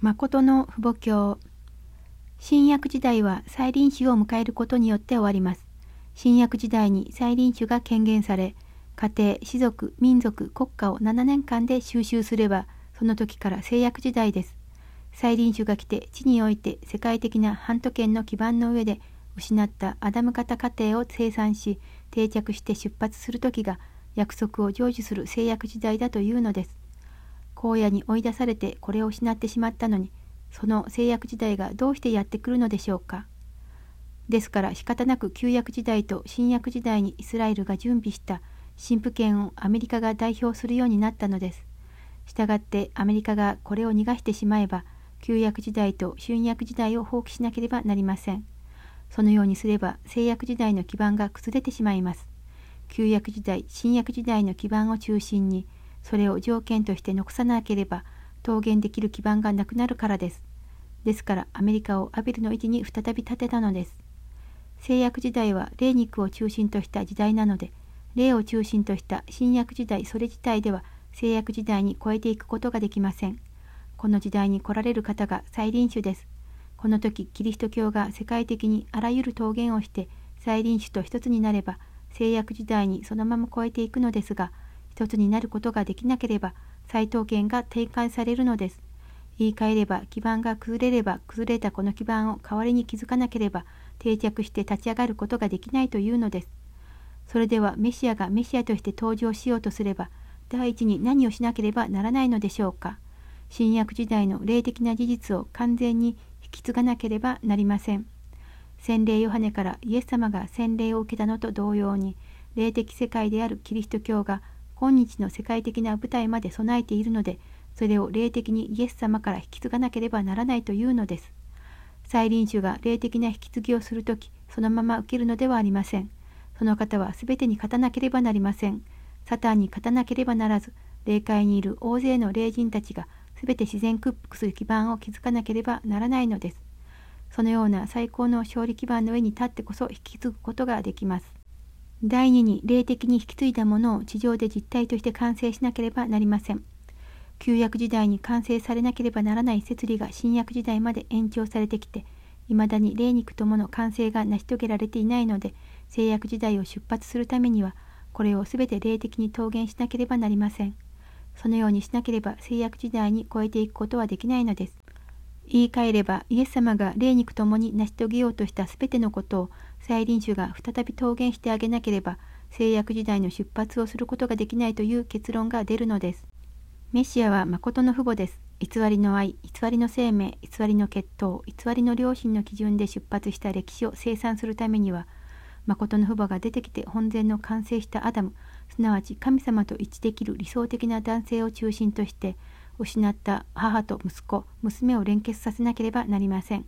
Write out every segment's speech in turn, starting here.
誠の父母教新約時代は再臨主を迎えることによって終わります。新約時代に再臨主が権限され、家庭、士族、民族、国家を7年間で収集すれば、その時から制約時代です。再臨主が来て地において世界的な反都権の基盤の上で失ったアダム型家庭を生産し定着して出発する時が約束を成就する制約時代だというのです。荒野に追い出されてこれを失ってしまったのにその制約時代がどうしてやってくるのでしょうか。ですから仕方なく旧約時代と新約時代にイスラエルが準備した神父権をアメリカが代表するようになったのです。したがってアメリカがこれを逃がしてしまえば旧約時代と新約時代を放棄しなければなりません。そのようにすれば制約時代の基盤が崩れてしまいます。旧約時代、新約時代の基盤を中心に、それを条件として残さなければ、桃源できる基盤がなくなるからです。ですからアメリカをアベルの位置に再び立てたのです。制約時代は霊肉を中心とした時代なので、霊を中心とした新約時代それ自体では制約時代に超えていくことができません。この時代に来られる方が再臨種です。この時、キリスト教が世界的にあらゆる桃源をして再臨種と一つになれば、制約時代にそのまま超えていくのですが、一つになることができなければ、再刀権が転換されるのです。言い換えれば、基盤が崩れれば、崩れたこの基盤を代わりに築かなければ、定着して立ち上がることができないというのです。それでは、メシアがメシアとして登場しようとすれば、第一に何をしなければならないのでしょうか。新約時代の霊的な事実を完全に引き継がなければなりません。洗礼ヨハネからイエス様が洗礼を受けたのと同様に、霊的世界であるキリスト教が今日の世界的な舞台まで備えているので、それを霊的にイエス様から引き継がなければならないというのです。再臨主が霊的な引き継ぎをするとき、そのまま受けるのではありません。その方は全てに勝たなければなりません。サタンに勝たなければならず、霊界にいる大勢の霊人たちがすべて自然屈服する基盤を築かなければならないのです。そのような最高の勝利基盤の上に立ってこそ引き継ぐことができます。第二に霊的に引き継いだものを地上で実体として完成しなければなりません。旧約時代に完成されなければならない設理が新約時代まで延長されてきて、いまだに霊肉ともの完成が成し遂げられていないので、制約時代を出発するためには、これをすべて霊的に桃源しなければなりません。そのようにしなければ制約時代に超えていくことはできないのです。言い換えればイエス様が霊肉ともに成し遂げようとしたすべてのことを再臨主が再び桃源してあげなければ制約時代の出発をすることができないという結論が出るのです。メシアは誠の父母です。偽りの愛、偽りの生命、偽りの血統、偽りの良心の基準で出発した歴史を生産するためには、誠の父母が出てきて本然の完成したアダム、すなわち神様と一致できる理想的な男性を中心として失った母と息子娘を連結させなければなりません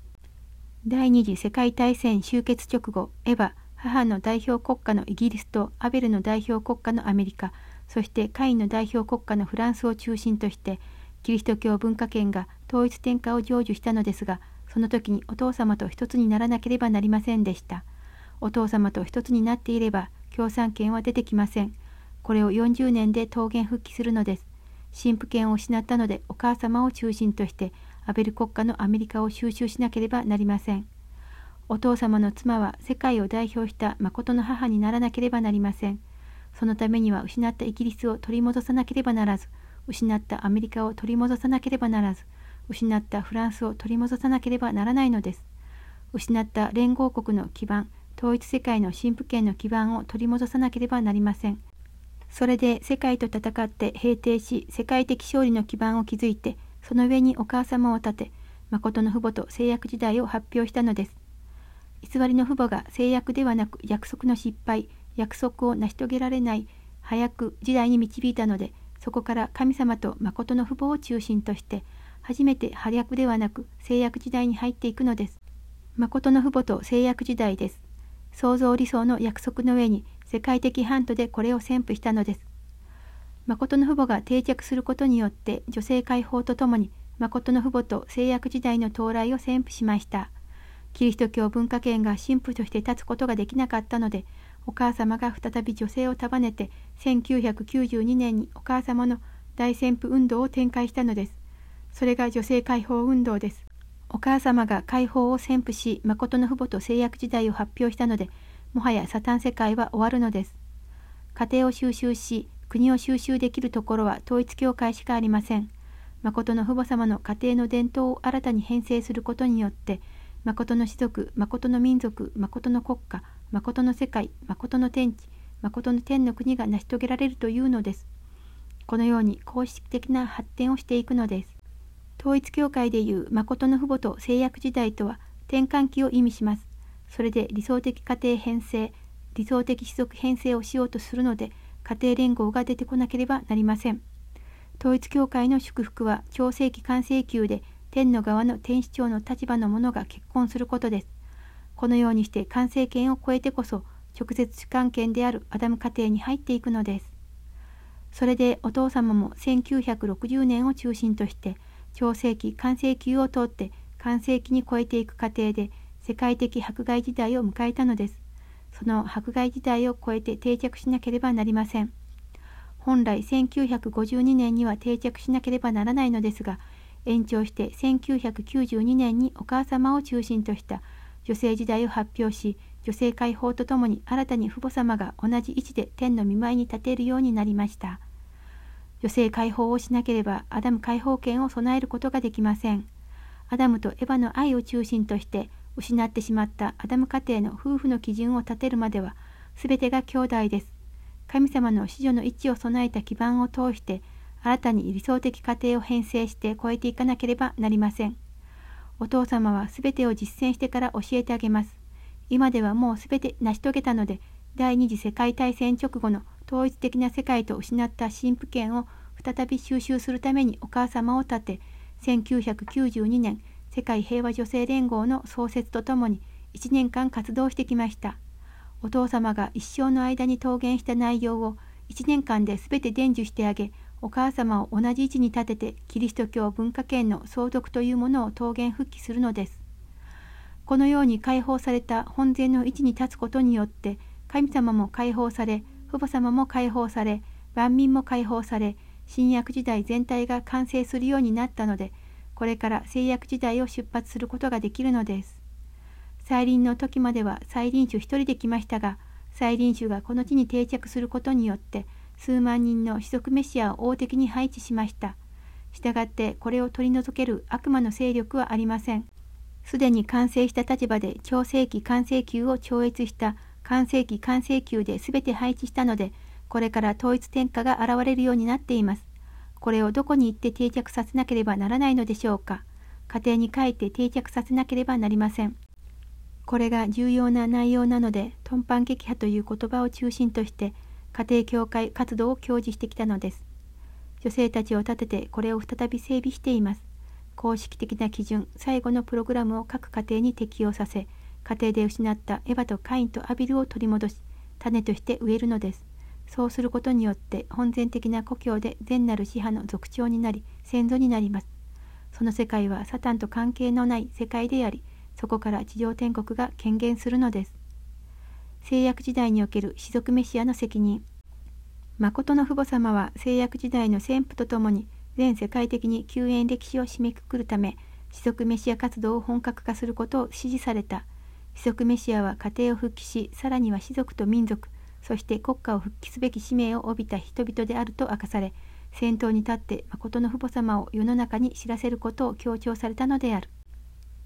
第二次世界大戦終結直後エヴァ母の代表国家のイギリスとアベルの代表国家のアメリカそしてカインの代表国家のフランスを中心としてキリスト教文化圏が統一転化を成就したのですがその時にお父様と一つにならなければなりませんでしたお父様と一つになっていれば共産権は出てきませんこれを40年で桃源復帰するのです。神父権を失ったのでお母様を中心としてアベル国家のアメリカを収集しなければなりません。お父様の妻は世界を代表した誠の母にならなければなりません。そのためには失ったイギリスを取り戻さなければならず、失ったアメリカを取り戻さなければならず、失ったフランスを取り戻さなければならないのです。失った連合国の基盤、統一世界の神父権の基盤を取り戻さなければなりません。それで世界と戦って平定し世界的勝利の基盤を築いてその上にお母様を立て誠の父母と制約時代を発表したのです。偽りの父母が制約ではなく約束の失敗約束を成し遂げられない早く時代に導いたのでそこから神様と誠の父母を中心として初めて破略ではなく制約時代に入っていくのです。誠の父母と制約時代です。創造理想の約束の上に世界的ハントでこれを宣布したのです。誠の父母が定着することによって女性解放とともに誠の父母と制約時代の到来を宣布しました。キリスト教文化圏が神父として立つことができなかったので、お母様が再び女性を束ねて1992年にお母様の大旋風運動を展開したのです。それが女性解放運動です。お母様が解放を宣布し、誠の父母と制約時代を発表したので、もはやサタン世界は終わるのです。家庭を収集し、国を収集できるところは統一教会しかありません。誠の父母様の家庭の伝統を新たに編成することによって、誠の士族、誠の民族、誠の国家、誠の世界、誠の天地、誠の天の国が成し遂げられるというのです。このように公式的な発展をしていくのです。統一教会でいう誠の父母と制約時代とは転換期を意味します。それで理想的家庭編成、理想的士族編成をしようとするので、家庭連合が出てこなければなりません。統一教会の祝福は超世紀完成級で天の側の天使長の立場の者が結婚することです。このようにして完成権を超えてこそ直接主観権であるアダム家庭に入っていくのです。それでお父様も1960年を中心として超世紀完成級を通って完成期に超えていく過程で世界的迫害時代を迎えたのです。その迫害時代を超えて定着しなければなりません。本来1952年には定着しなければならないのですが、延長して1992年にお母様を中心とした女性時代を発表し、女性解放とともに新たに父母様が同じ位置で天の見舞いに立てるようになりました。女性解放をしなければアダム解放権を備えることができません。アダムとエヴァの愛を中心として失ってしまったアダム家庭の夫婦の基準を立てるまでは全てが兄弟です。神様の子女の位置を備えた基盤を通して新たに理想的家庭を編成して超えていかなければなりません。お父様は全てを実践してから教えてあげます。今ではもう全て成し遂げたので第二次世界大戦直後の統一的な世界と失った神父権を再び収集するためにお母様を立て1992年世界平和女性連合の創設とともに1年間活動してきました。お父様が一生の間に桃源した内容を1年間で全て伝授してあげお母様を同じ位置に立ててキリスト教文化圏の相続というものを桃源復帰するのです。このように解放された本然の位置に立つことによって神様も解放され父母様も解放され万民も解放され新約時代全体が完成するようになったのでこれから制約時代を出発することができるのです。再臨の時までは再臨主一人で来ましたが再臨主がこの地に定着することによって数万人の士族メシアを大敵に配置しました。したがってこれを取り除ける悪魔の勢力はありません。すでに完成した立場で超世紀完成級を超越した完成期完成級で全て配置したので、これから統一天下が現れるようになっています。これをどこに行って定着させなければならないのでしょうか？家庭に帰って定着させなければなりません。これが重要な内容なので、トンパン撃破という言葉を中心として、家庭教会活動を教示してきたのです。女性たちを立ててこれを再び整備しています。公式的な基準、最後のプログラムを各家庭に適用させ、家庭で失ったエヴァとカインとアビルを取り戻し種として植えるのですそうすることによって本然的な故郷で善なる支派の族長になり先祖になります。その世界はサタンと関係のない世界でありそこから地上天国が権限するのです。制約時代における士族メシアの責任。誠の父母様は制約時代の先父とともに全世界的に救援歴史を締めくくるため士族メシア活動を本格化することを指示された。士族メシアは家庭を復帰しさらには士族と民族。そして国家を復帰すべき使命を帯びた人々であると明かされ先頭に立って誠の父母様を世の中に知らせることを強調されたのである。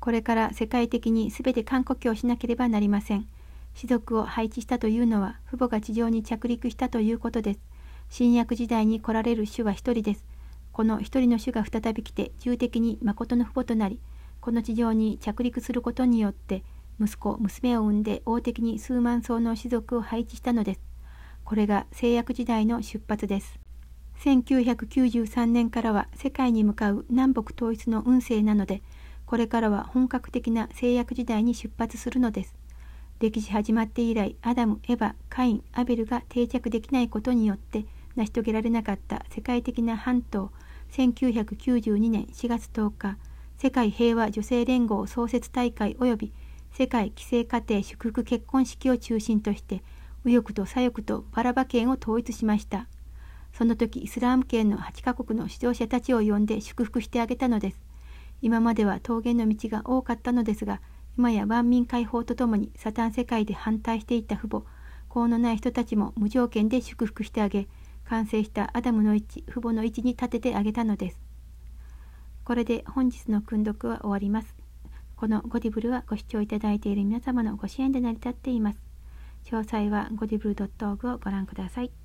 これから世界的に全て韓国をしなければなりません。士族を配置したというのは父母が地上に着陸したということです。新約時代に来られる主は一人です。この一人の主が再び来て重的に誠の父母となりこの地上に着陸することによって息子娘を産んで大敵に数万層の士族を配置したのです。これが制約時代の出発です。1993年からは世界に向かう南北統一の運勢なのでこれからは本格的な制約時代に出発するのです。歴史始まって以来アダムエヴァカインアベルが定着できないことによって成し遂げられなかった世界的な半島1992年4月10日世界平和女性連合創設大会及び世界規制家庭祝福結婚式を中心として右翼と左翼とバラバ権を統一しましたその時イスラーム圏の8カ国の指導者たちを呼んで祝福してあげたのです。今までは桃源の道が多かったのですが、今や万民解放とともにサタン世界で反対していた父母、法のない人たちも無条件で祝福してあげ、完成したアダムの位置、父母の位置に立ててあげたのです。これで本日の訓読は終わります。このゴディブルはご視聴いただいている皆様のご支援で成り立っています。詳細はゴディブル .org をご覧ください。